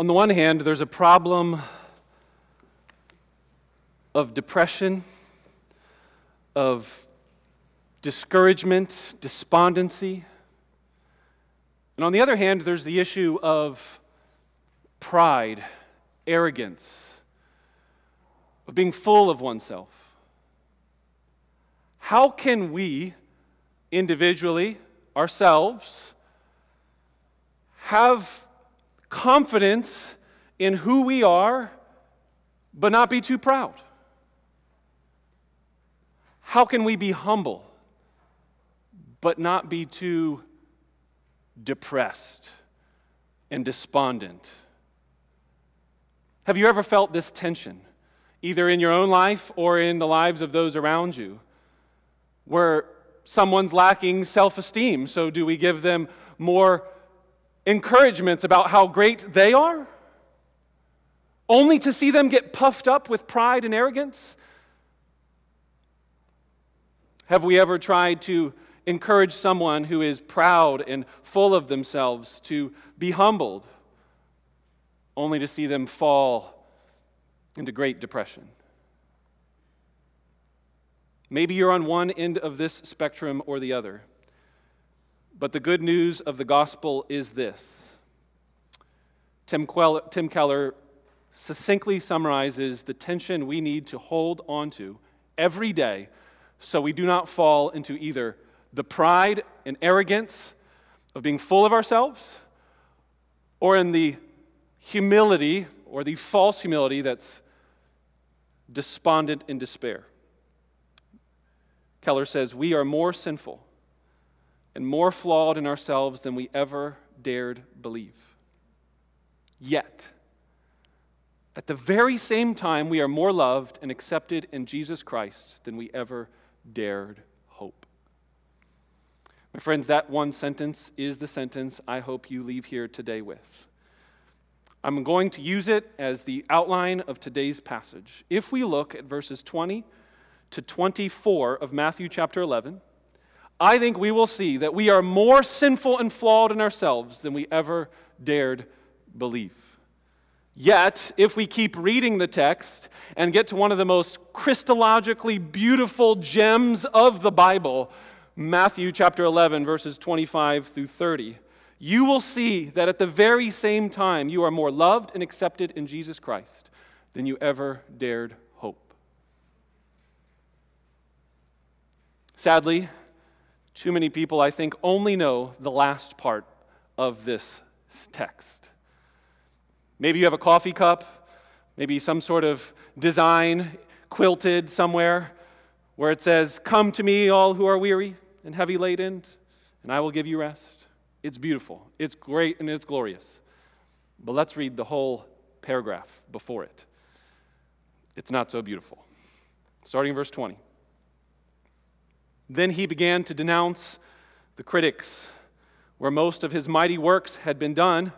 On the one hand, there's a problem of depression, of discouragement, despondency. And on the other hand, there's the issue of pride, arrogance, of being full of oneself. How can we, individually, ourselves, have confidence in who we are, but not be too proud? How can we be humble, but not be too depressed and despondent? Have you ever felt this tension, either in your own life or in the lives of those around you, where someone's lacking self esteem? So, do we give them more encouragements about how great they are? Only to see them get puffed up with pride and arrogance? Have we ever tried to encourage someone who is proud and full of themselves to be humbled, only to see them fall into great depression? Maybe you're on one end of this spectrum or the other. But the good news of the gospel is this Tim, Tim Keller succinctly summarizes the tension we need to hold onto every day so we do not fall into either the pride and arrogance of being full of ourselves or in the humility or the false humility that's despondent in despair. Keller says, We are more sinful and more flawed in ourselves than we ever dared believe. Yet, at the very same time, we are more loved and accepted in Jesus Christ than we ever dared hope. My friends, that one sentence is the sentence I hope you leave here today with. I'm going to use it as the outline of today's passage. If we look at verses 20 to 24 of Matthew chapter 11, I think we will see that we are more sinful and flawed in ourselves than we ever dared believe. Yet, if we keep reading the text and get to one of the most Christologically beautiful gems of the Bible, Matthew chapter 11, verses 25 through 30, you will see that at the very same time you are more loved and accepted in Jesus Christ than you ever dared hope. Sadly, too many people, I think, only know the last part of this text. Maybe you have a coffee cup, maybe some sort of design quilted somewhere where it says, Come to me, all who are weary and heavy laden, and I will give you rest. It's beautiful, it's great, and it's glorious. But let's read the whole paragraph before it. It's not so beautiful. Starting in verse 20. Then he began to denounce the critics where most of his mighty works had been done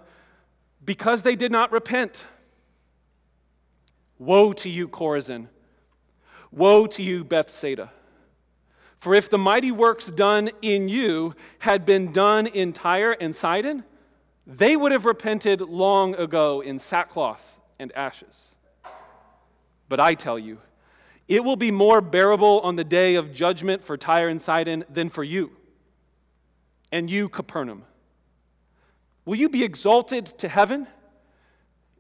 because they did not repent. Woe to you, Chorazin! Woe to you, Bethsaida! For if the mighty works done in you had been done in Tyre and Sidon, they would have repented long ago in sackcloth and ashes. But I tell you, it will be more bearable on the day of judgment for Tyre and Sidon than for you. And you, Capernaum. Will you be exalted to heaven?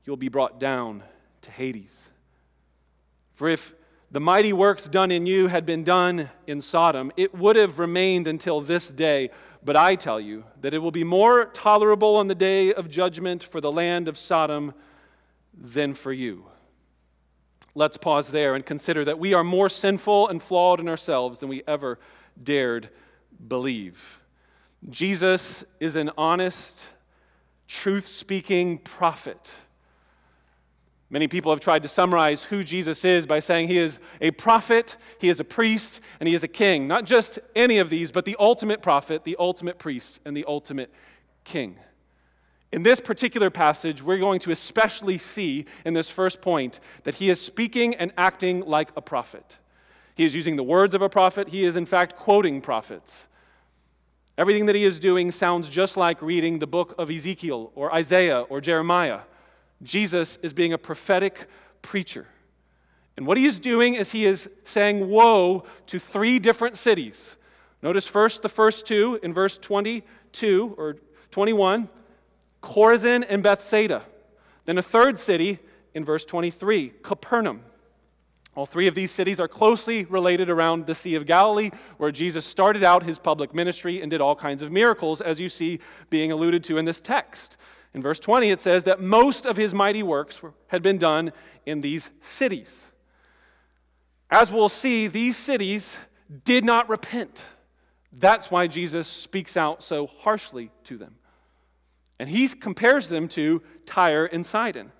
You'll be brought down to Hades. For if the mighty works done in you had been done in Sodom, it would have remained until this day. But I tell you that it will be more tolerable on the day of judgment for the land of Sodom than for you. Let's pause there and consider that we are more sinful and flawed in ourselves than we ever dared believe. Jesus is an honest, truth speaking prophet. Many people have tried to summarize who Jesus is by saying he is a prophet, he is a priest, and he is a king. Not just any of these, but the ultimate prophet, the ultimate priest, and the ultimate king. In this particular passage, we're going to especially see in this first point that he is speaking and acting like a prophet. He is using the words of a prophet, he is in fact quoting prophets. Everything that he is doing sounds just like reading the book of Ezekiel or Isaiah or Jeremiah. Jesus is being a prophetic preacher. And what he is doing is he is saying woe to three different cities. Notice first the first two in verse 22 or 21 Chorazin and Bethsaida. Then a third city in verse 23, Capernaum. All three of these cities are closely related around the Sea of Galilee, where Jesus started out his public ministry and did all kinds of miracles, as you see being alluded to in this text. In verse 20, it says that most of his mighty works had been done in these cities. As we'll see, these cities did not repent. That's why Jesus speaks out so harshly to them. And he compares them to Tyre and Sidon.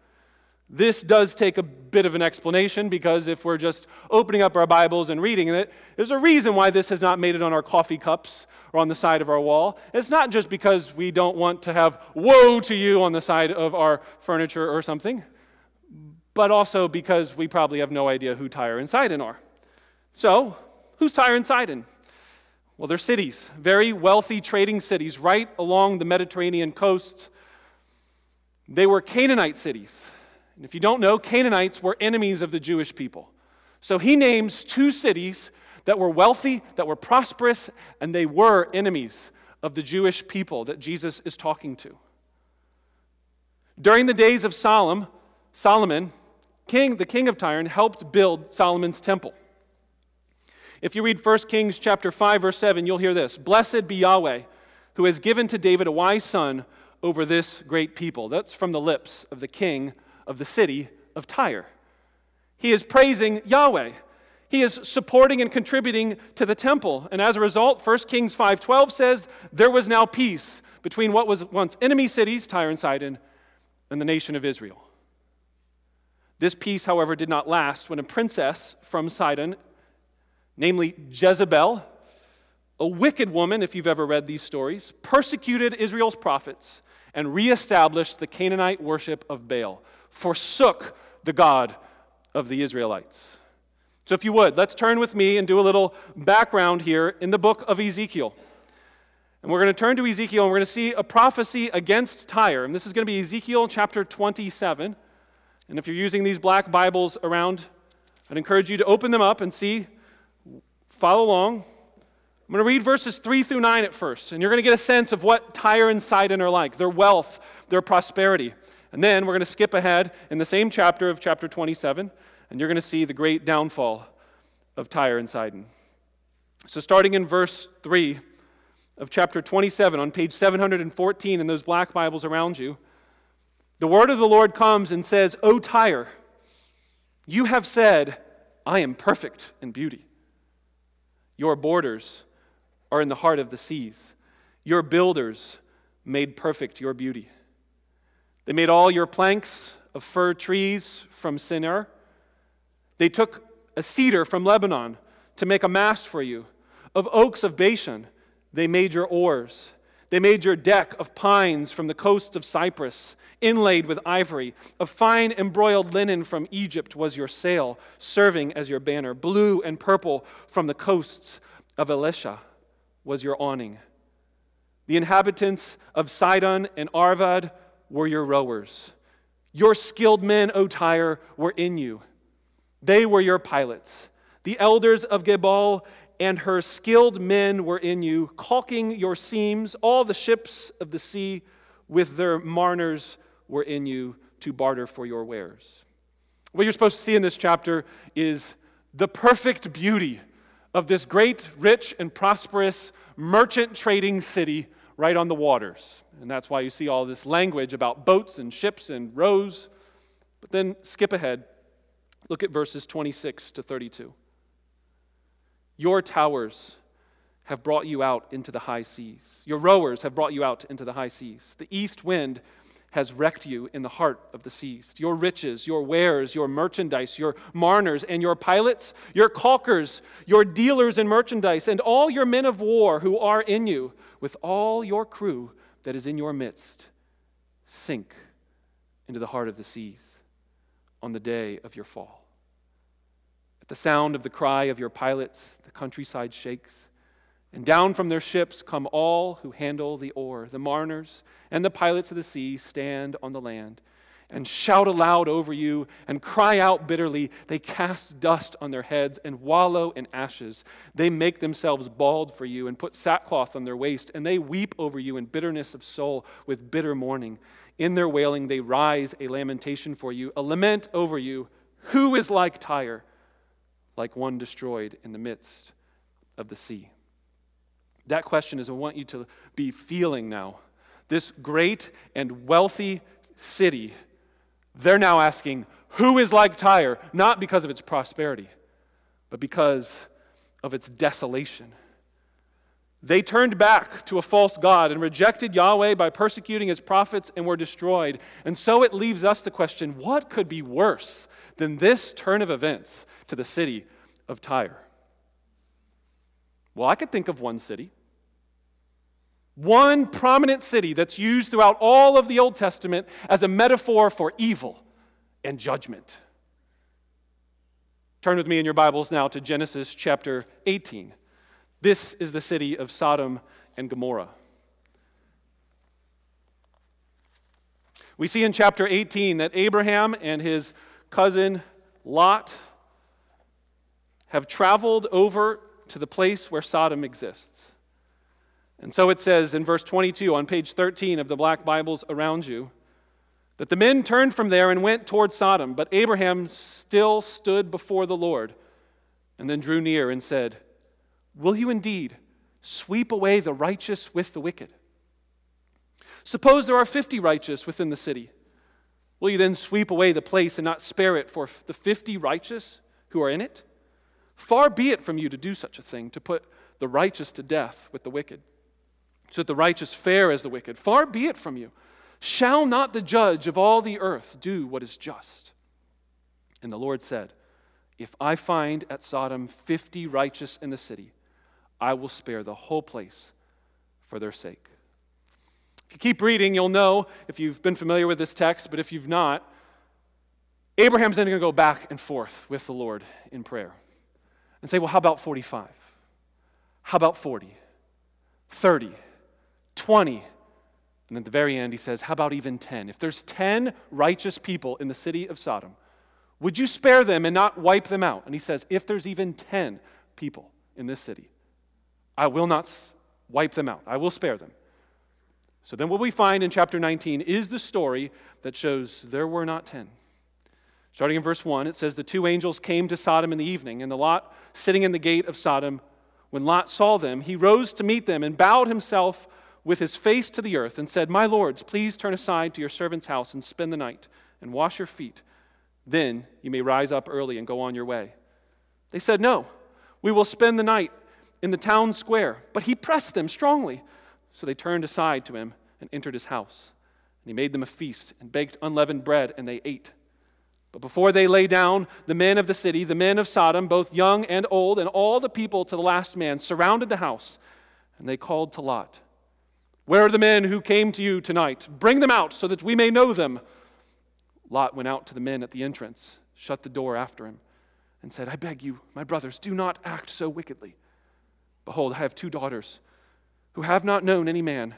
This does take a bit of an explanation because if we're just opening up our Bibles and reading it, there's a reason why this has not made it on our coffee cups or on the side of our wall. It's not just because we don't want to have woe to you on the side of our furniture or something, but also because we probably have no idea who Tyre and Sidon are. So, who's Tyre and Sidon? Well, they're cities, very wealthy trading cities right along the Mediterranean coasts. They were Canaanite cities. And if you don't know, Canaanites were enemies of the Jewish people. So he names two cities that were wealthy, that were prosperous, and they were enemies of the Jewish people that Jesus is talking to. During the days of Solomon, Solomon, king, the king of Tyre, helped build Solomon's temple. If you read 1 Kings chapter 5 verse 7, you'll hear this. Blessed be Yahweh, who has given to David a wise son over this great people. That's from the lips of the king of the city of Tyre. He is praising Yahweh. He is supporting and contributing to the temple. And as a result, 1 Kings 5:12 says there was now peace between what was once enemy cities, Tyre and Sidon, and the nation of Israel. This peace, however, did not last when a princess from Sidon, namely Jezebel, a wicked woman, if you've ever read these stories, persecuted Israel's prophets and reestablished the Canaanite worship of Baal forsook the God of the Israelites. So, if you would, let's turn with me and do a little background here in the book of Ezekiel. And we're going to turn to Ezekiel and we're going to see a prophecy against Tyre. And this is going to be Ezekiel chapter 27. And if you're using these black Bibles around, I'd encourage you to open them up and see, follow along. I'm going to read verses 3 through 9 at first, and you're going to get a sense of what Tyre and Sidon are like their wealth, their prosperity. And then we're going to skip ahead in the same chapter of chapter 27, and you're going to see the great downfall of Tyre and Sidon. So, starting in verse 3 of chapter 27, on page 714 in those black Bibles around you, the word of the Lord comes and says, O Tyre, you have said, I am perfect in beauty. Your borders are in the heart of the seas. Your builders made perfect your beauty. They made all your planks of fir trees from Senir. They took a cedar from Lebanon to make a mast for you. Of oaks of Bashan, they made your oars. They made your deck of pines from the coast of Cyprus, inlaid with ivory. Of fine embroiled linen from Egypt was your sail, serving as your banner. Blue and purple from the coasts of Elishah was your awning. The inhabitants of Sidon and Arvad were your rowers. Your skilled men, O Tyre, were in you. They were your pilots. The elders of Gebal and her skilled men were in you, caulking your seams. All the ships of the sea with their mariners were in you to barter for your wares. What you're supposed to see in this chapter is the perfect beauty of this great, rich, and prosperous merchant trading city right on the waters. And that's why you see all this language about boats and ships and rows. But then skip ahead. Look at verses 26 to 32. Your towers have brought you out into the high seas. Your rowers have brought you out into the high seas. The east wind has wrecked you in the heart of the seas. Your riches, your wares, your merchandise, your mariners and your pilots, your caulkers, your dealers in merchandise, and all your men of war who are in you, with all your crew that is in your midst, sink into the heart of the seas on the day of your fall. The sound of the cry of your pilots, the countryside shakes. And down from their ships come all who handle the oar. The mariners and the pilots of the sea stand on the land. and shout aloud over you and cry out bitterly. They cast dust on their heads and wallow in ashes. They make themselves bald for you and put sackcloth on their waist, and they weep over you in bitterness of soul with bitter mourning. In their wailing, they rise a lamentation for you, a lament over you. Who is like Tyre, like one destroyed in the midst of the sea? That question is I want you to be feeling now. This great and wealthy city, they're now asking, Who is like Tyre? Not because of its prosperity, but because of its desolation. They turned back to a false God and rejected Yahweh by persecuting his prophets and were destroyed. And so it leaves us the question what could be worse than this turn of events to the city of Tyre? Well, I could think of one city. One prominent city that's used throughout all of the Old Testament as a metaphor for evil and judgment. Turn with me in your Bibles now to Genesis chapter 18. This is the city of Sodom and Gomorrah. We see in chapter 18 that Abraham and his cousin Lot have traveled over to the place where Sodom exists. And so it says in verse 22 on page 13 of the black Bibles around you that the men turned from there and went toward Sodom, but Abraham still stood before the Lord and then drew near and said, Will you indeed sweep away the righteous with the wicked? Suppose there are 50 righteous within the city. Will you then sweep away the place and not spare it for the 50 righteous who are in it? Far be it from you to do such a thing, to put the righteous to death with the wicked, so that the righteous fare as the wicked. Far be it from you. Shall not the judge of all the earth do what is just? And the Lord said, If I find at Sodom fifty righteous in the city, I will spare the whole place for their sake. If you keep reading, you'll know, if you've been familiar with this text, but if you've not, Abraham's then going to go back and forth with the Lord in prayer and say, well, how about 45? How about 40? 30? 20? And at the very end, he says, How about even 10? If there's 10 righteous people in the city of Sodom, would you spare them and not wipe them out? And he says, If there's even 10 people in this city, I will not wipe them out. I will spare them. So then, what we find in chapter 19 is the story that shows there were not 10. Starting in verse 1, it says, The two angels came to Sodom in the evening, and the Lot sitting in the gate of Sodom. When Lot saw them, he rose to meet them and bowed himself with his face to the earth and said, My lords, please turn aside to your servant's house and spend the night and wash your feet. Then you may rise up early and go on your way. They said, No, we will spend the night in the town square. But he pressed them strongly. So they turned aside to him and entered his house. And he made them a feast and baked unleavened bread, and they ate. But before they lay down, the men of the city, the men of Sodom, both young and old, and all the people to the last man, surrounded the house, and they called to Lot, Where are the men who came to you tonight? Bring them out so that we may know them. Lot went out to the men at the entrance, shut the door after him, and said, I beg you, my brothers, do not act so wickedly. Behold, I have two daughters who have not known any man.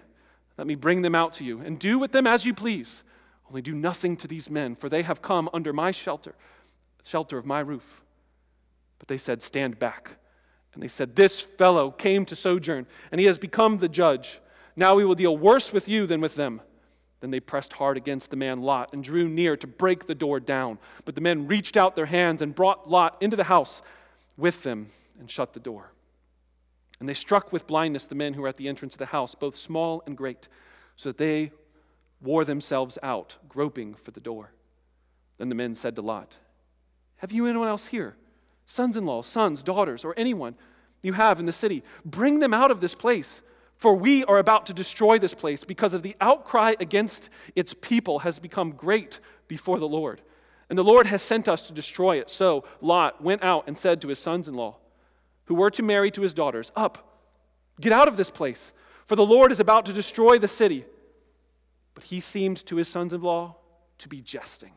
Let me bring them out to you, and do with them as you please. Only do nothing to these men, for they have come under my shelter, shelter of my roof. But they said, Stand back. And they said, This fellow came to sojourn, and he has become the judge. Now we will deal worse with you than with them. Then they pressed hard against the man Lot and drew near to break the door down. But the men reached out their hands and brought Lot into the house with them and shut the door. And they struck with blindness the men who were at the entrance of the house, both small and great, so that they wore themselves out, groping for the door. Then the men said to Lot, Have you anyone else here? Sons in law, sons, daughters, or anyone you have in the city? Bring them out of this place, for we are about to destroy this place because of the outcry against its people has become great before the Lord. And the Lord has sent us to destroy it. So Lot went out and said to his sons in law, who were to marry to his daughters, Up, get out of this place, for the Lord is about to destroy the city. But he seemed to his sons in law to be jesting.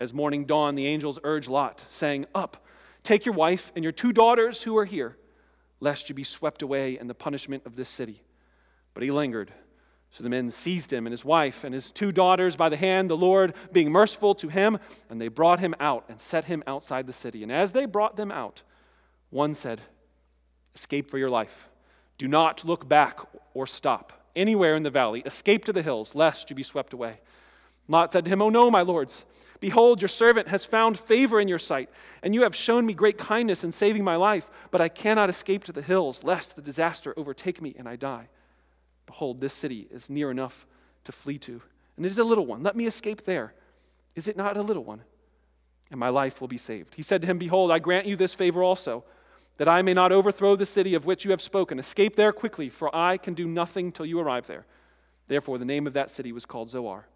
As morning dawned, the angels urged Lot, saying, Up, take your wife and your two daughters who are here, lest you be swept away in the punishment of this city. But he lingered. So the men seized him and his wife and his two daughters by the hand, the Lord being merciful to him, and they brought him out and set him outside the city. And as they brought them out, one said, Escape for your life. Do not look back or stop anywhere in the valley. Escape to the hills, lest you be swept away. Lot said to him, Oh no, my lords. Behold, your servant has found favor in your sight, and you have shown me great kindness in saving my life, but I cannot escape to the hills, lest the disaster overtake me and I die. Behold, this city is near enough to flee to, and it is a little one. Let me escape there. Is it not a little one? And my life will be saved. He said to him, Behold, I grant you this favor also, that I may not overthrow the city of which you have spoken. Escape there quickly, for I can do nothing till you arrive there. Therefore, the name of that city was called Zoar.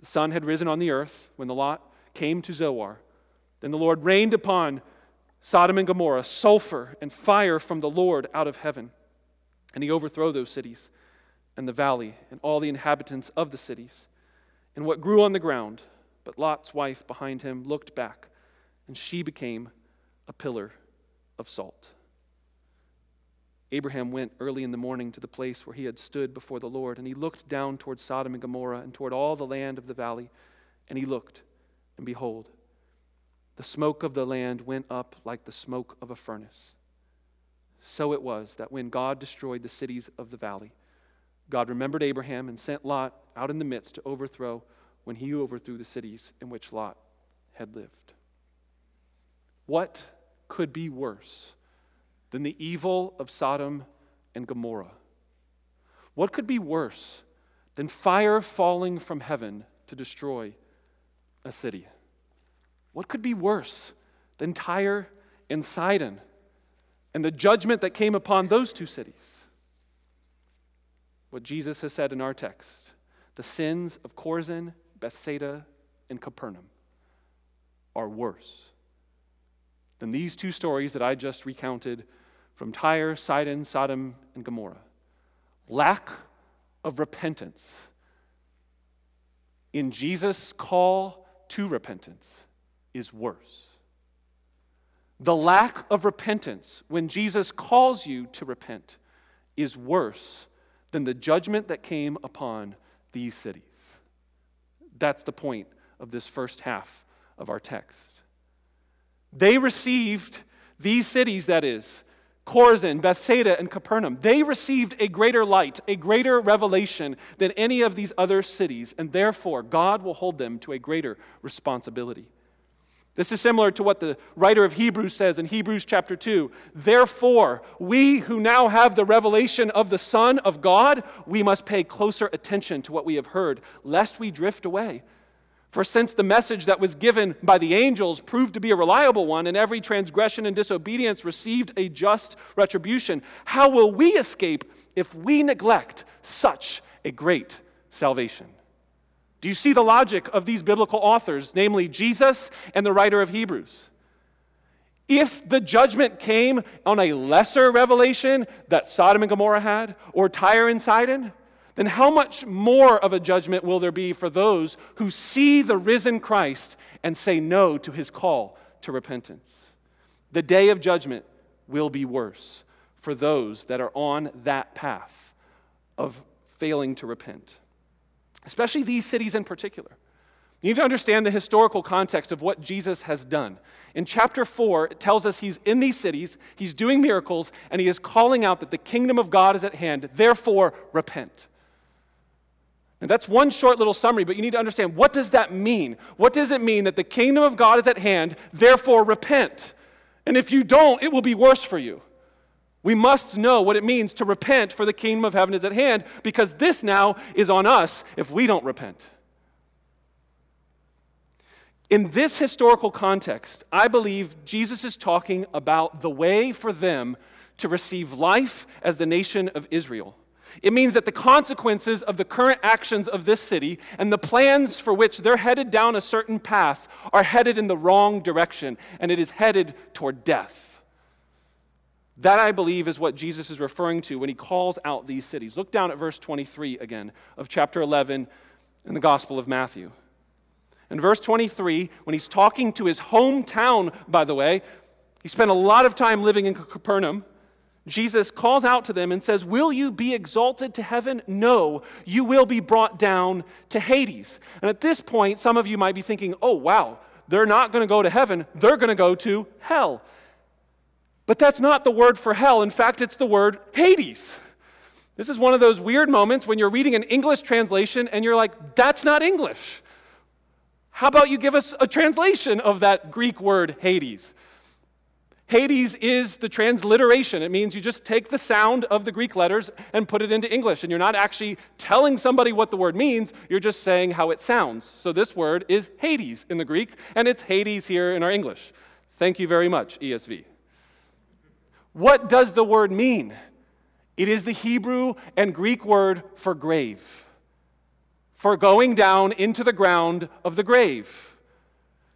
The sun had risen on the earth when the lot came to Zoar. Then the Lord rained upon Sodom and Gomorrah sulfur and fire from the Lord out of heaven. And he overthrew those cities and the valley and all the inhabitants of the cities and what grew on the ground. But Lot's wife behind him looked back, and she became a pillar of salt. Abraham went early in the morning to the place where he had stood before the Lord, and he looked down toward Sodom and Gomorrah and toward all the land of the valley. And he looked, and behold, the smoke of the land went up like the smoke of a furnace so it was that when God destroyed the cities of the valley, God remembered Abraham and sent Lot out in the midst to overthrow when he overthrew the cities in which Lot had lived. What could be worse than the evil of Sodom and Gomorrah? What could be worse than fire falling from heaven to destroy a city? What could be worse than Tyre and Sidon? and the judgment that came upon those two cities. What Jesus has said in our text the sins of Chorazin, Bethsaida, and Capernaum are worse than these two stories that I just recounted from Tyre, Sidon, Sodom, and Gomorrah. Lack of repentance in Jesus' call to repentance is worse. The lack of repentance when Jesus calls you to repent is worse than the judgment that came upon these cities. That's the point of this first half of our text. They received, these cities, that is, Chorazin, Bethsaida, and Capernaum, they received a greater light, a greater revelation than any of these other cities, and therefore God will hold them to a greater responsibility. This is similar to what the writer of Hebrews says in Hebrews chapter 2. Therefore, we who now have the revelation of the Son of God, we must pay closer attention to what we have heard, lest we drift away. For since the message that was given by the angels proved to be a reliable one, and every transgression and disobedience received a just retribution, how will we escape if we neglect such a great salvation? Do you see the logic of these biblical authors, namely Jesus and the writer of Hebrews? If the judgment came on a lesser revelation that Sodom and Gomorrah had, or Tyre and Sidon, then how much more of a judgment will there be for those who see the risen Christ and say no to his call to repentance? The day of judgment will be worse for those that are on that path of failing to repent especially these cities in particular. You need to understand the historical context of what Jesus has done. In chapter 4, it tells us he's in these cities, he's doing miracles, and he is calling out that the kingdom of God is at hand. Therefore, repent. And that's one short little summary, but you need to understand what does that mean? What does it mean that the kingdom of God is at hand, therefore repent? And if you don't, it will be worse for you. We must know what it means to repent, for the kingdom of heaven is at hand, because this now is on us if we don't repent. In this historical context, I believe Jesus is talking about the way for them to receive life as the nation of Israel. It means that the consequences of the current actions of this city and the plans for which they're headed down a certain path are headed in the wrong direction, and it is headed toward death. That, I believe, is what Jesus is referring to when he calls out these cities. Look down at verse 23 again of chapter 11 in the Gospel of Matthew. In verse 23, when he's talking to his hometown, by the way, he spent a lot of time living in Capernaum. Jesus calls out to them and says, Will you be exalted to heaven? No, you will be brought down to Hades. And at this point, some of you might be thinking, Oh, wow, they're not going to go to heaven, they're going to go to hell. But that's not the word for hell. In fact, it's the word Hades. This is one of those weird moments when you're reading an English translation and you're like, That's not English. How about you give us a translation of that Greek word Hades? Hades is the transliteration. It means you just take the sound of the Greek letters and put it into English. And you're not actually telling somebody what the word means, you're just saying how it sounds. So this word is Hades in the Greek, and it's Hades here in our English. Thank you very much, ESV. What does the word mean? It is the Hebrew and Greek word for grave, for going down into the ground of the grave.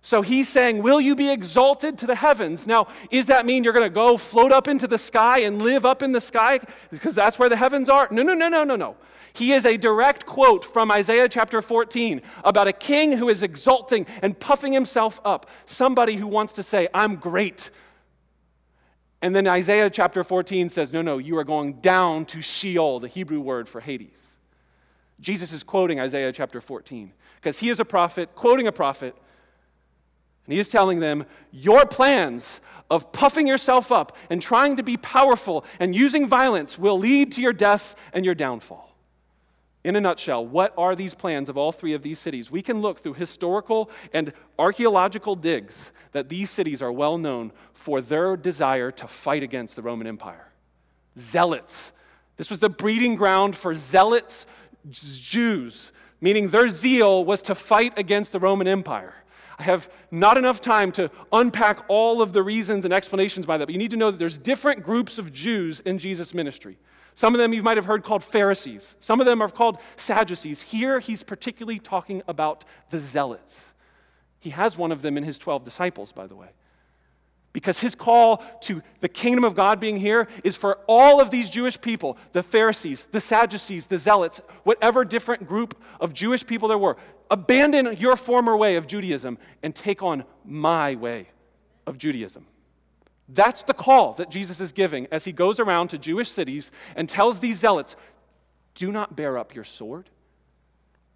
So he's saying, Will you be exalted to the heavens? Now, does that mean you're going to go float up into the sky and live up in the sky? Because that's where the heavens are? No, no, no, no, no, no. He is a direct quote from Isaiah chapter 14 about a king who is exalting and puffing himself up. Somebody who wants to say, I'm great. And then Isaiah chapter 14 says, No, no, you are going down to Sheol, the Hebrew word for Hades. Jesus is quoting Isaiah chapter 14 because he is a prophet, quoting a prophet and he is telling them, Your plans of puffing yourself up and trying to be powerful and using violence will lead to your death and your downfall. In a nutshell, what are these plans of all three of these cities? We can look through historical and archaeological digs that these cities are well known for their desire to fight against the Roman Empire. Zealots. This was the breeding ground for zealots, Jews, meaning their zeal was to fight against the Roman Empire. Have not enough time to unpack all of the reasons and explanations by that, but you need to know that there's different groups of Jews in Jesus' ministry. Some of them you might have heard called Pharisees. Some of them are called Sadducees. Here he's particularly talking about the Zealots. He has one of them in his 12 disciples, by the way. Because his call to the kingdom of God being here is for all of these Jewish people the Pharisees, the Sadducees, the Zealots, whatever different group of Jewish people there were. Abandon your former way of Judaism and take on my way of Judaism. That's the call that Jesus is giving as he goes around to Jewish cities and tells these zealots do not bear up your sword.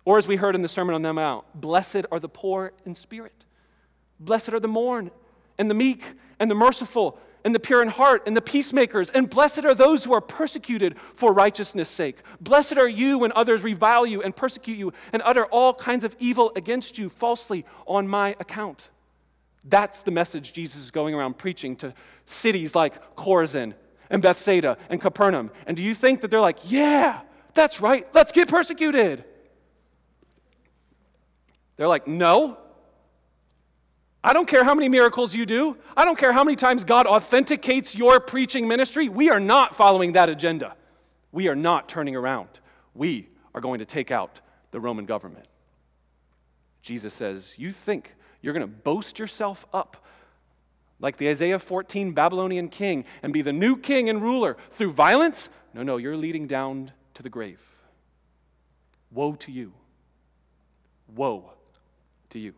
Or, as we heard in the Sermon on the Mount, blessed are the poor in spirit, blessed are the mourn and the meek and the merciful and the pure in heart and the peacemakers. And blessed are those who are persecuted for righteousness' sake. Blessed are you when others revile you and persecute you and utter all kinds of evil against you falsely on my account. That's the message Jesus is going around preaching to cities like Chorazin and Bethsaida and Capernaum. And do you think that they're like, yeah, that's right, let's get persecuted? They're like, no, I don't care how many miracles you do. I don't care how many times God authenticates your preaching ministry. We are not following that agenda. We are not turning around. We are going to take out the Roman government. Jesus says, You think you're going to boast yourself up like the Isaiah 14 Babylonian king and be the new king and ruler through violence? No, no, you're leading down to the grave. Woe to you. Woe to you.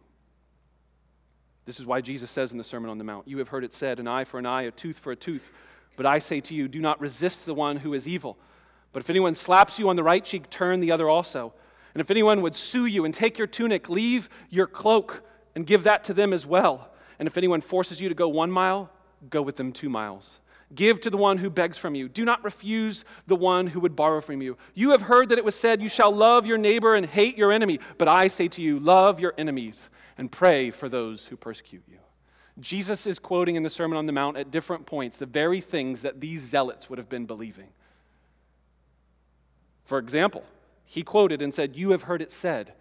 This is why Jesus says in the Sermon on the Mount, You have heard it said, an eye for an eye, a tooth for a tooth. But I say to you, do not resist the one who is evil. But if anyone slaps you on the right cheek, turn the other also. And if anyone would sue you and take your tunic, leave your cloak and give that to them as well. And if anyone forces you to go one mile, go with them two miles. Give to the one who begs from you. Do not refuse the one who would borrow from you. You have heard that it was said, You shall love your neighbor and hate your enemy. But I say to you, love your enemies and pray for those who persecute you. Jesus is quoting in the Sermon on the Mount at different points the very things that these zealots would have been believing. For example, he quoted and said, You have heard it said,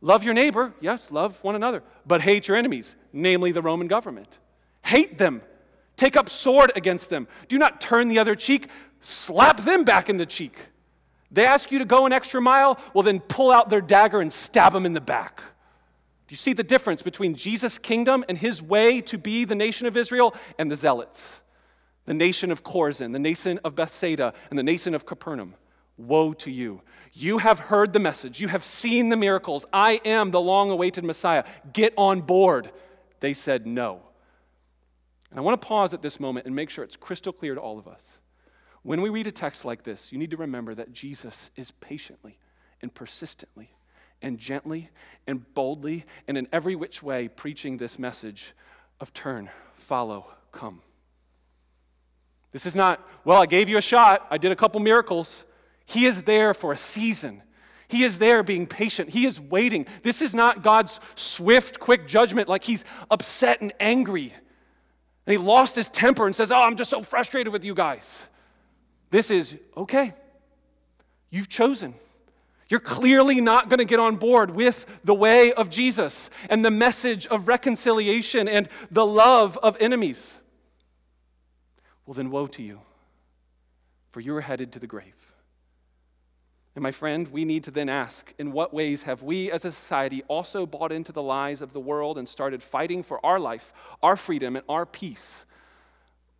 Love your neighbor, yes, love one another, but hate your enemies, namely the Roman government. Hate them. Take up sword against them. Do not turn the other cheek, slap them back in the cheek. They ask you to go an extra mile, well, then pull out their dagger and stab them in the back. Do you see the difference between Jesus' kingdom and his way to be the nation of Israel and the zealots? The nation of Chorazin, the nation of Bethsaida, and the nation of Capernaum. Woe to you. You have heard the message. You have seen the miracles. I am the long awaited Messiah. Get on board. They said no. And I want to pause at this moment and make sure it's crystal clear to all of us. When we read a text like this, you need to remember that Jesus is patiently and persistently and gently and boldly and in every which way preaching this message of turn, follow, come. This is not, well, I gave you a shot, I did a couple miracles. He is there for a season. He is there being patient. He is waiting. This is not God's swift, quick judgment like he's upset and angry. And he lost his temper and says, Oh, I'm just so frustrated with you guys. This is, okay, you've chosen. You're clearly not going to get on board with the way of Jesus and the message of reconciliation and the love of enemies. Well, then, woe to you, for you are headed to the grave. And my friend, we need to then ask in what ways have we as a society also bought into the lies of the world and started fighting for our life, our freedom, and our peace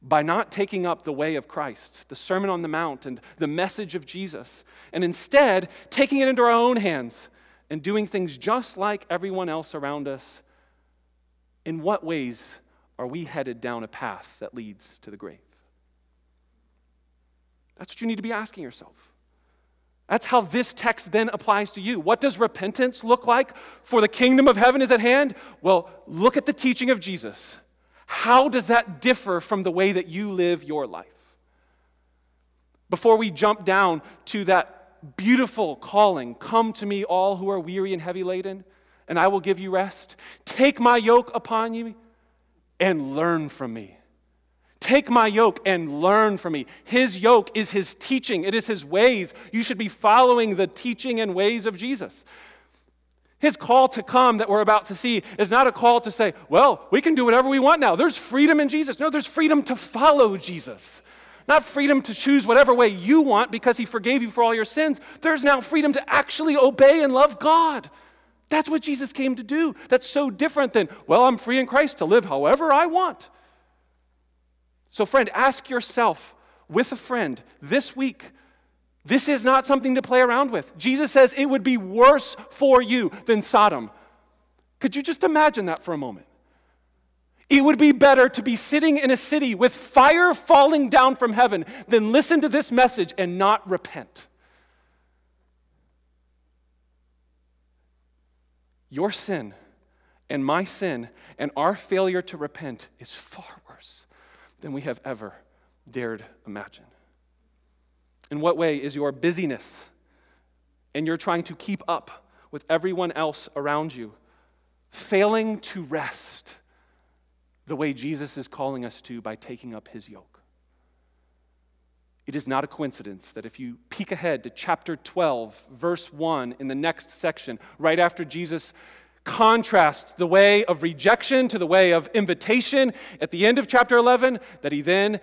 by not taking up the way of Christ, the Sermon on the Mount, and the message of Jesus, and instead taking it into our own hands and doing things just like everyone else around us? In what ways are we headed down a path that leads to the grave? That's what you need to be asking yourself. That's how this text then applies to you. What does repentance look like? For the kingdom of heaven is at hand? Well, look at the teaching of Jesus. How does that differ from the way that you live your life? Before we jump down to that beautiful calling, come to me, all who are weary and heavy laden, and I will give you rest. Take my yoke upon you and learn from me. Take my yoke and learn from me. His yoke is his teaching, it is his ways. You should be following the teaching and ways of Jesus. His call to come that we're about to see is not a call to say, well, we can do whatever we want now. There's freedom in Jesus. No, there's freedom to follow Jesus. Not freedom to choose whatever way you want because he forgave you for all your sins. There's now freedom to actually obey and love God. That's what Jesus came to do. That's so different than, well, I'm free in Christ to live however I want. So, friend, ask yourself with a friend this week. This is not something to play around with. Jesus says it would be worse for you than Sodom. Could you just imagine that for a moment? It would be better to be sitting in a city with fire falling down from heaven than listen to this message and not repent. Your sin and my sin and our failure to repent is far worse than we have ever dared imagine. In what way is your busyness and you're trying to keep up with everyone else around you failing to rest the way Jesus is calling us to by taking up his yoke? It is not a coincidence that if you peek ahead to chapter 12, verse 1, in the next section, right after Jesus contrasts the way of rejection to the way of invitation at the end of chapter 11, that he then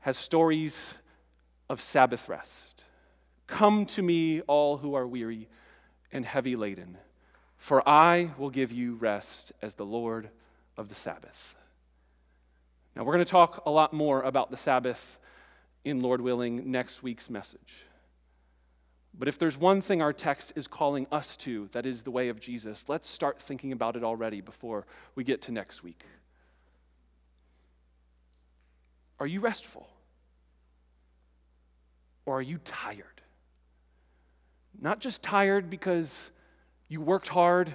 has stories of Sabbath rest. Come to me, all who are weary and heavy laden, for I will give you rest as the Lord of the Sabbath. Now, we're going to talk a lot more about the Sabbath in Lord willing next week's message. But if there's one thing our text is calling us to, that is the way of Jesus, let's start thinking about it already before we get to next week. Are you restful? Or are you tired? Not just tired because you worked hard,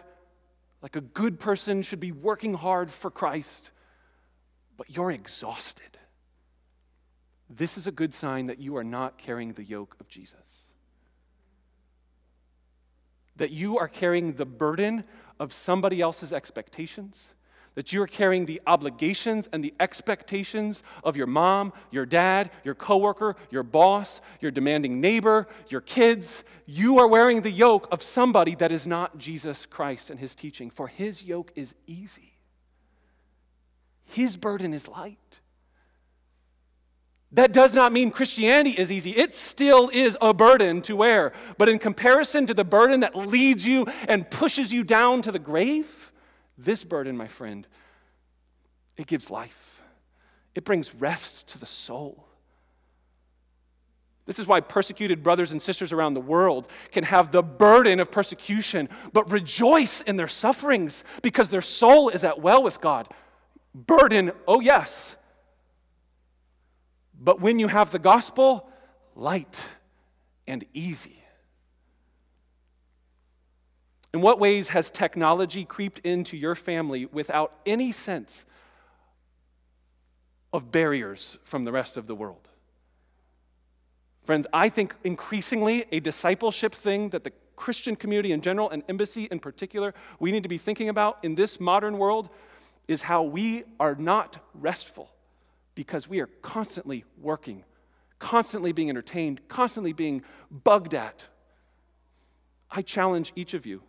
like a good person should be working hard for Christ, but you're exhausted. This is a good sign that you are not carrying the yoke of Jesus that you are carrying the burden of somebody else's expectations, that you are carrying the obligations and the expectations of your mom, your dad, your coworker, your boss, your demanding neighbor, your kids. You are wearing the yoke of somebody that is not Jesus Christ and his teaching, for his yoke is easy. His burden is light. That does not mean Christianity is easy. It still is a burden to wear. But in comparison to the burden that leads you and pushes you down to the grave, this burden, my friend, it gives life. It brings rest to the soul. This is why persecuted brothers and sisters around the world can have the burden of persecution, but rejoice in their sufferings because their soul is at well with God. Burden, oh yes, But when you have the gospel, light and easy. In what ways has technology creeped into your family without any sense of barriers from the rest of the world? Friends, I think increasingly a discipleship thing that the Christian community in general and embassy in particular we need to be thinking about in this modern world is how we are not restful because we are constantly working, constantly being entertained, constantly being bugged at. I challenge each of you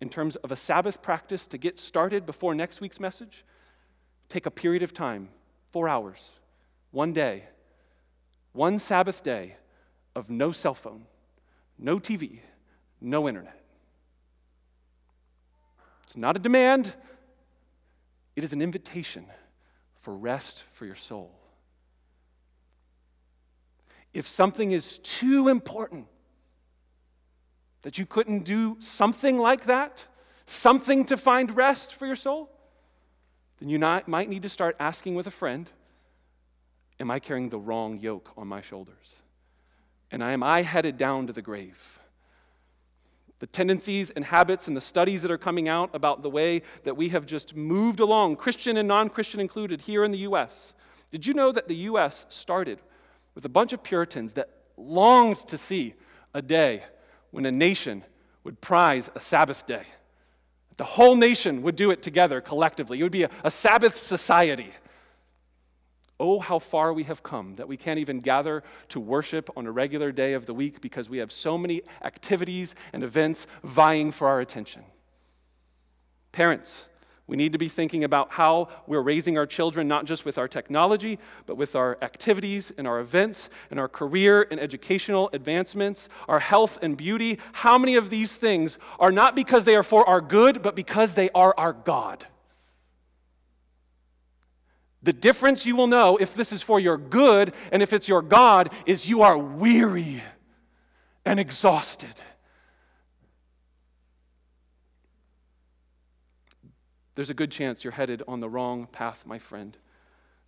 in terms of a Sabbath practice to get started before next week's message. Take a period of time, four hours, one day, one Sabbath day of no cell phone, no TV, no internet. It's not a demand, it is an invitation for rest for your soul. If something is too important that you couldn't do something like that, something to find rest for your soul, then you not, might need to start asking with a friend Am I carrying the wrong yoke on my shoulders? And am I headed down to the grave? the tendencies and habits and the studies that are coming out about the way that we have just moved along, Christian and non Christian included, here in the U.S. Did you know that the U.S. started with a bunch of Puritans that longed to see a day when a nation would prize a Sabbath day? The whole nation would do it together collectively. It would be a, a Sabbath society. Oh, how far we have come that we can't even gather to worship on a regular day of the week because we have so many activities and events vying for our attention. Parents, we need to be thinking about how we're raising our children, not just with our technology, but with our activities and our events and our career and educational advancements, our health and beauty. How many of these things are not because they are for our good, but because they are our God? The difference you will know if this is for your good and if it's your God is you are weary and exhausted. There's a good chance you're headed on the wrong path, my friend.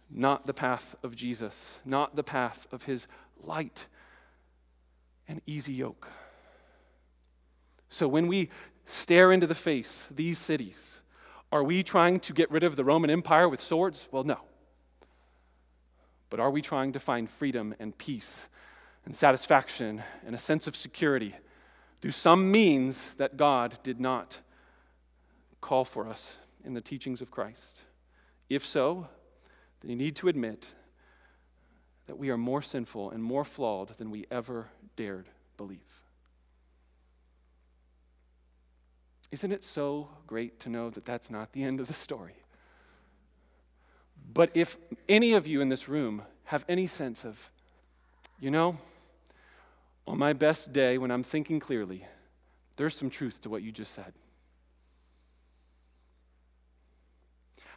Not the path of Jesus, not the path of his light and easy yoke. So when we stare into the face these cities, are we trying to get rid of the Roman Empire with swords? Well, no. But are we trying to find freedom and peace and satisfaction and a sense of security through some means that God did not call for us in the teachings of Christ? If so, then you need to admit that we are more sinful and more flawed than we ever dared believe. Isn't it so great to know that that's not the end of the story? But if any of you in this room have any sense of, you know, on my best day when I'm thinking clearly, there's some truth to what you just said.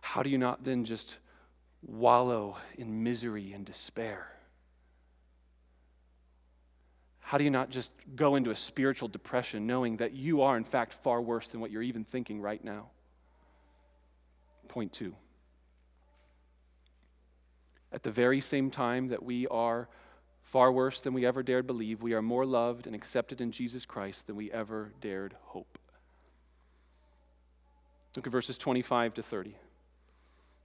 How do you not then just wallow in misery and despair? How do you not just go into a spiritual depression knowing that you are, in fact, far worse than what you're even thinking right now? Point two. At the very same time that we are far worse than we ever dared believe, we are more loved and accepted in Jesus Christ than we ever dared hope. Look at verses 25 to 30.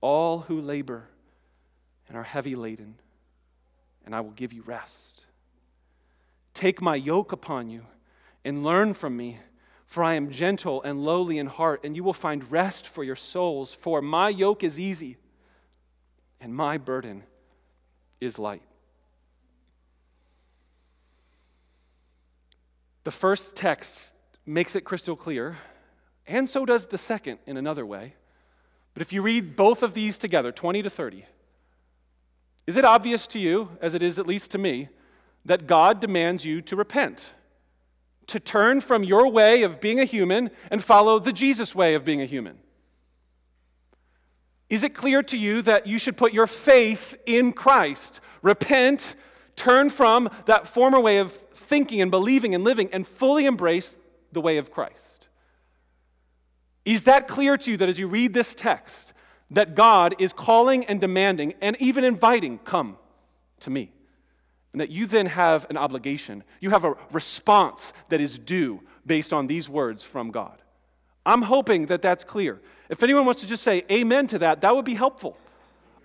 all who labor and are heavy laden, and I will give you rest. Take my yoke upon you and learn from me, for I am gentle and lowly in heart, and you will find rest for your souls. For my yoke is easy and my burden is light. The first text makes it crystal clear, and so does the second in another way. But if you read both of these together, 20 to 30, Is it obvious to you, as it is at least to me, that God demands you to repent? To turn from your way of being a human and follow the Jesus way of being a human? Is it clear to you that you should put your faith in Christ? Repent, turn from that former way of thinking and believing and living, and fully embrace the way of Christ. Is that clear to you that as you read this text, that God is calling and demanding and even inviting, come to me? And that you then have an obligation, you have a response that is due based on these words from God. I'm hoping that that's clear. If anyone wants to just say amen to that, that would be helpful.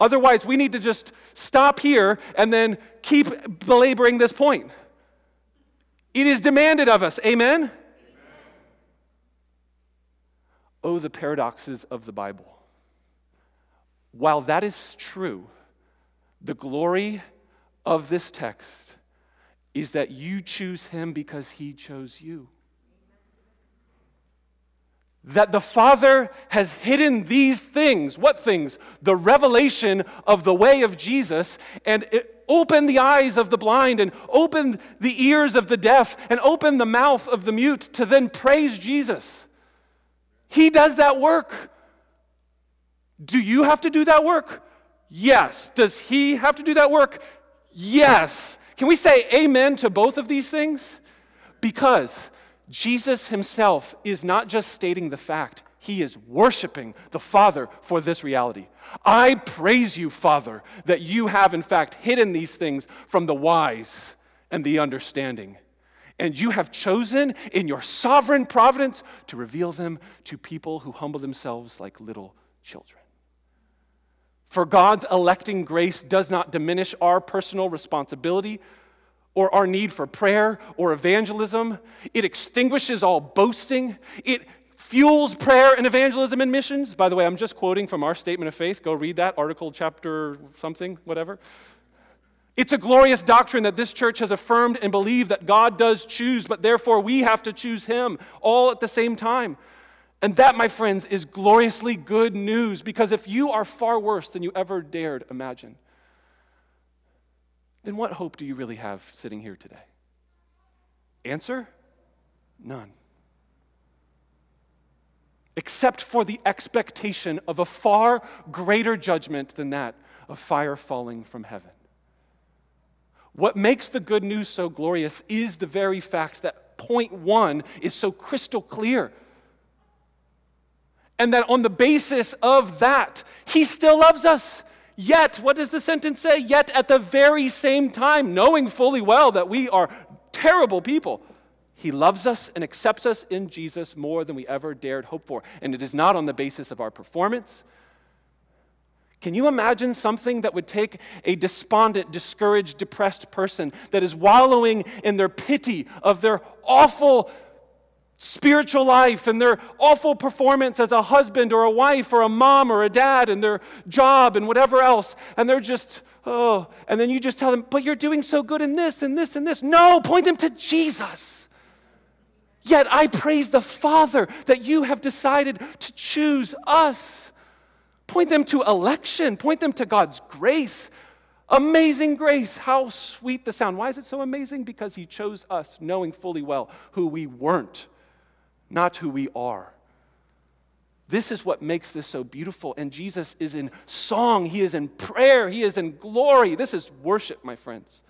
Otherwise, we need to just stop here and then keep belaboring this point. It is demanded of us. Amen? Amen? Oh, the paradoxes of the Bible. While that is true, the glory of this text is that you choose him because he chose you that the Father has hidden these things. What things? The revelation of the way of Jesus and it opened the eyes of the blind and opened the ears of the deaf and opened the mouth of the mute to then praise Jesus. He does that work. Do you have to do that work? Yes. Does he have to do that work? Yes. Can we say amen to both of these things? Because Jesus himself is not just stating the fact, he is worshiping the Father for this reality. I praise you, Father, that you have in fact hidden these things from the wise and the understanding. And you have chosen in your sovereign providence to reveal them to people who humble themselves like little children. For God's electing grace does not diminish our personal responsibility or our need for prayer or evangelism. It extinguishes all boasting. It fuels prayer and evangelism and missions. By the way, I'm just quoting from our statement of faith. Go read that article, chapter something, whatever. It's a glorious doctrine that this church has affirmed and believed that God does choose, but therefore we have to choose Him all at the same time. And that, my friends, is gloriously good news because if you are far worse than you ever dared imagine, then what hope do you really have sitting here today? Answer? None. Except for the expectation of a far greater judgment than that of fire falling from heaven. What makes the good news so glorious is the very fact that point one is so crystal clear. And that on the basis of that, he still loves us. Yet, what does the sentence say? Yet at the very same time, knowing fully well that we are terrible people, he loves us and accepts us in Jesus more than we ever dared hope for. And it is not on the basis of our performance. Can you imagine something that would take a despondent, discouraged, depressed person that is wallowing in their pity of their awful spiritual life and their awful performance as a husband or a wife or a mom or a dad and their job and whatever else. And they're just, oh, and then you just tell them, but you're doing so good in this and this and this. No, point them to Jesus. Yet I praise the Father that you have decided to choose us. Point them to election, point them to God's grace. Amazing grace. How sweet the sound. Why is it so amazing? Because He chose us, knowing fully well who we weren't not who we are. This is what makes this so beautiful. And Jesus is in song, He is in prayer, He is in glory. This is worship, my friends.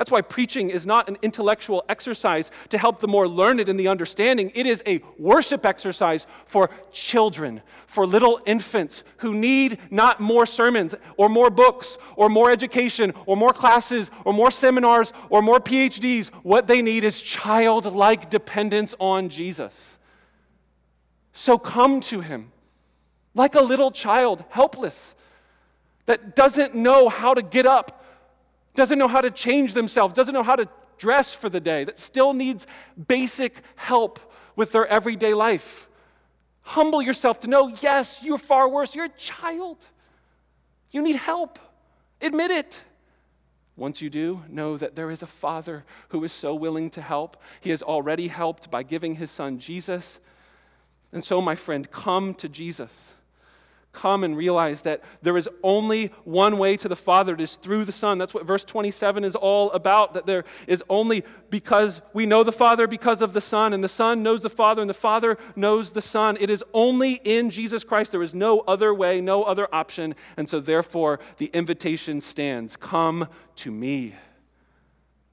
That's why preaching is not an intellectual exercise to help the more learned in the understanding. It is a worship exercise for children, for little infants who need not more sermons or more books or more education or more classes or more seminars or more PhDs. What they need is childlike dependence on Jesus. So come to him like a little child, helpless, that doesn't know how to get up, doesn't know how to change themselves, doesn't know how to dress for the day, that still needs basic help with their everyday life. Humble yourself to know, yes, you're far worse. You're a child. You need help. Admit it. Once you do, know that there is a Father who is so willing to help. He has already helped by giving his Son Jesus and so, my friend, come to Jesus. Come and realize that there is only one way to the Father. It is through the Son. That's what verse 27 is all about. That there is only because we know the Father because of the Son, and the Son knows the Father, and the Father knows the Son. It is only in Jesus Christ. There is no other way, no other option. And so, therefore, the invitation stands Come to me.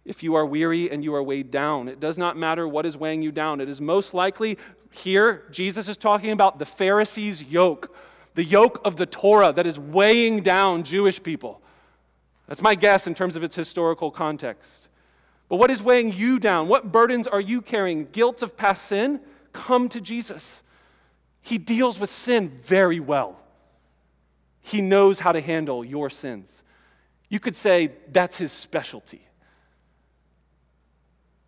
If you are weary and you are weighed down, it does not matter what is weighing you down. It is most likely here, Jesus is talking about the Pharisees' yoke the yoke of the Torah that is weighing down Jewish people. That's my guess in terms of its historical context. But what is weighing you down? What burdens are you carrying? Guilt of past sin? Come to Jesus. He deals with sin very well. He knows how to handle your sins. You could say that's his specialty.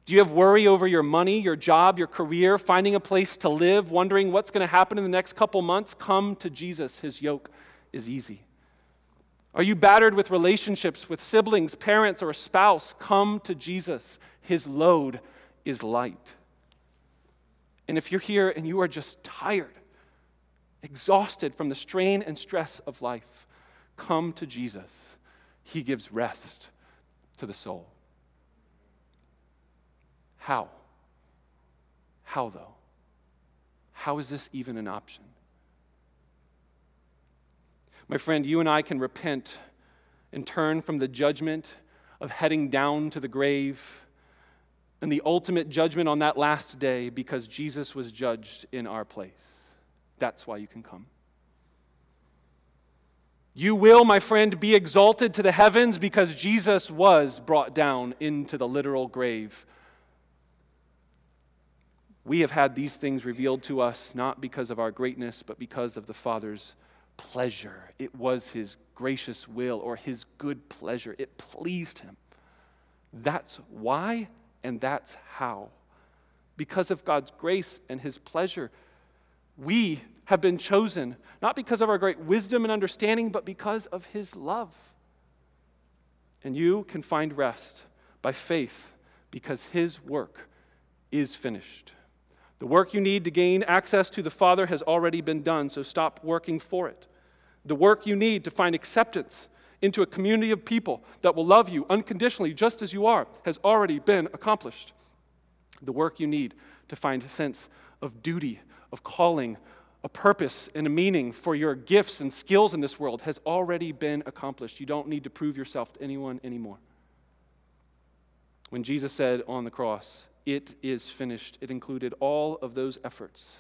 Do you have worry over your money, your job, your career, finding a place to live, wondering what's going to happen in the next couple months? Come to Jesus. His yoke is easy. Are you battered with relationships with siblings, parents, or a spouse? Come to Jesus. His load is light. And if you're here and you are just tired, exhausted from the strain and stress of life, come to Jesus. He gives rest to the soul. How? How, though? How is this even an option? My friend, you and I can repent and turn from the judgment of heading down to the grave and the ultimate judgment on that last day because Jesus was judged in our place. That's why you can come. You will, my friend, be exalted to the heavens because Jesus was brought down into the literal grave we have had these things revealed to us not because of our greatness, but because of the Father's pleasure. It was His gracious will or His good pleasure. It pleased Him. That's why and that's how. Because of God's grace and His pleasure, we have been chosen, not because of our great wisdom and understanding, but because of His love. And you can find rest by faith because His work is finished. The work you need to gain access to the Father has already been done, so stop working for it. The work you need to find acceptance into a community of people that will love you unconditionally just as you are has already been accomplished. The work you need to find a sense of duty, of calling, a purpose and a meaning for your gifts and skills in this world has already been accomplished. You don't need to prove yourself to anyone anymore. When Jesus said on the cross, it is finished. It included all of those efforts.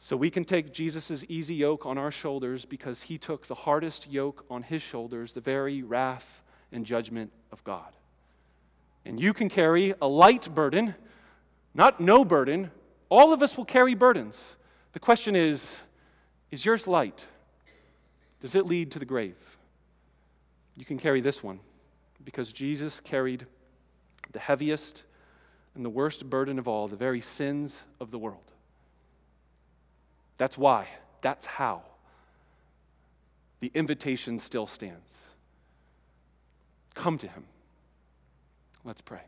So we can take Jesus' easy yoke on our shoulders because he took the hardest yoke on his shoulders, the very wrath and judgment of God. And you can carry a light burden, not no burden. All of us will carry burdens. The question is is yours light? Does it lead to the grave? You can carry this one because Jesus carried the heaviest and the worst burden of all, the very sins of the world. That's why, that's how the invitation still stands. Come to him. Let's pray.